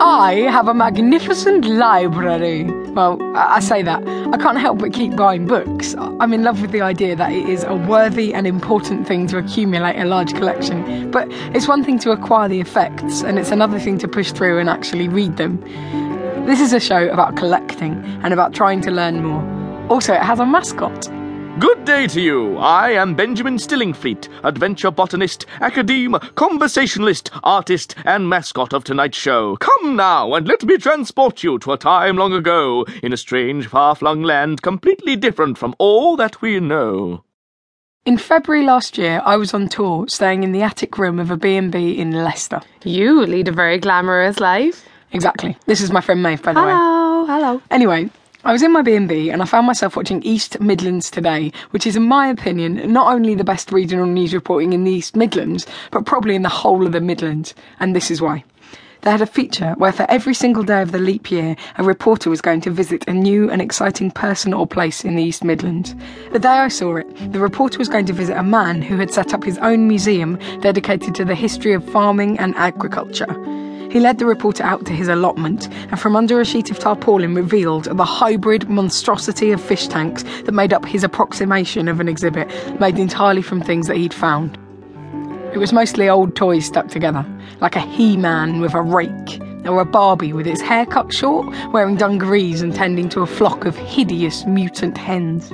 I have a magnificent library. Well, I say that. I can't help but keep buying books. I'm in love with the idea that it is a worthy and important thing to accumulate a large collection. But it's one thing to acquire the effects, and it's another thing to push through and actually read them. This is a show about collecting and about trying to learn more. Also, it has a mascot. Good day to you. I am Benjamin Stillingfleet, adventure botanist, academe, conversationalist, artist, and mascot of tonight's show. Come now and let me transport you to a time long ago in a strange, far-flung land completely different from all that we know. In February last year, I was on tour, staying in the attic room of a B&B in Leicester. You lead a very glamorous life. Exactly. This is my friend Maeve, by the way. Hello, hello. Anyway, I was in my B&B and I found myself watching East Midlands Today, which is in my opinion not only the best regional news reporting in the East Midlands, but probably in the whole of the Midlands, and this is why. They had a feature where for every single day of the leap year, a reporter was going to visit a new and exciting person or place in the East Midlands. The day I saw it, the reporter was going to visit a man who had set up his own museum dedicated to the history of farming and agriculture. He led the reporter out to his allotment, and from under a sheet of tarpaulin revealed the hybrid monstrosity of fish tanks that made up his approximation of an exhibit, made entirely from things that he'd found. It was mostly old toys stuck together, like a He Man with a rake, or a Barbie with its hair cut short, wearing dungarees and tending to a flock of hideous mutant hens.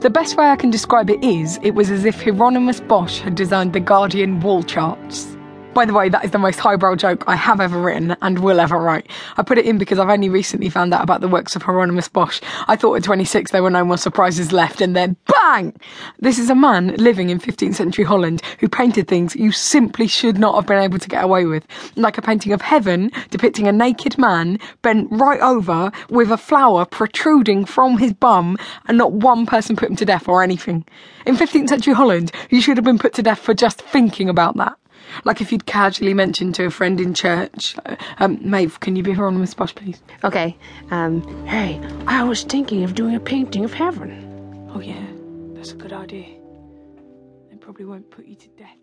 The best way I can describe it is, it was as if Hieronymus Bosch had designed the Guardian wall charts. By the way, that is the most highbrow joke I have ever written and will ever write. I put it in because I've only recently found out about the works of Hieronymus Bosch. I thought at 26 there were no more surprises left, and then bang! This is a man living in 15th century Holland who painted things you simply should not have been able to get away with. Like a painting of heaven depicting a naked man bent right over with a flower protruding from his bum, and not one person put him to death or anything. In 15th century Holland, you should have been put to death for just thinking about that. Like if you'd casually mentioned to a friend in church, um, Maeve, can you be on Hieronymus Bosch, please? Okay. Um, Hey, I was thinking of doing a painting of heaven. Oh yeah, that's a good idea. They probably won't put you to death.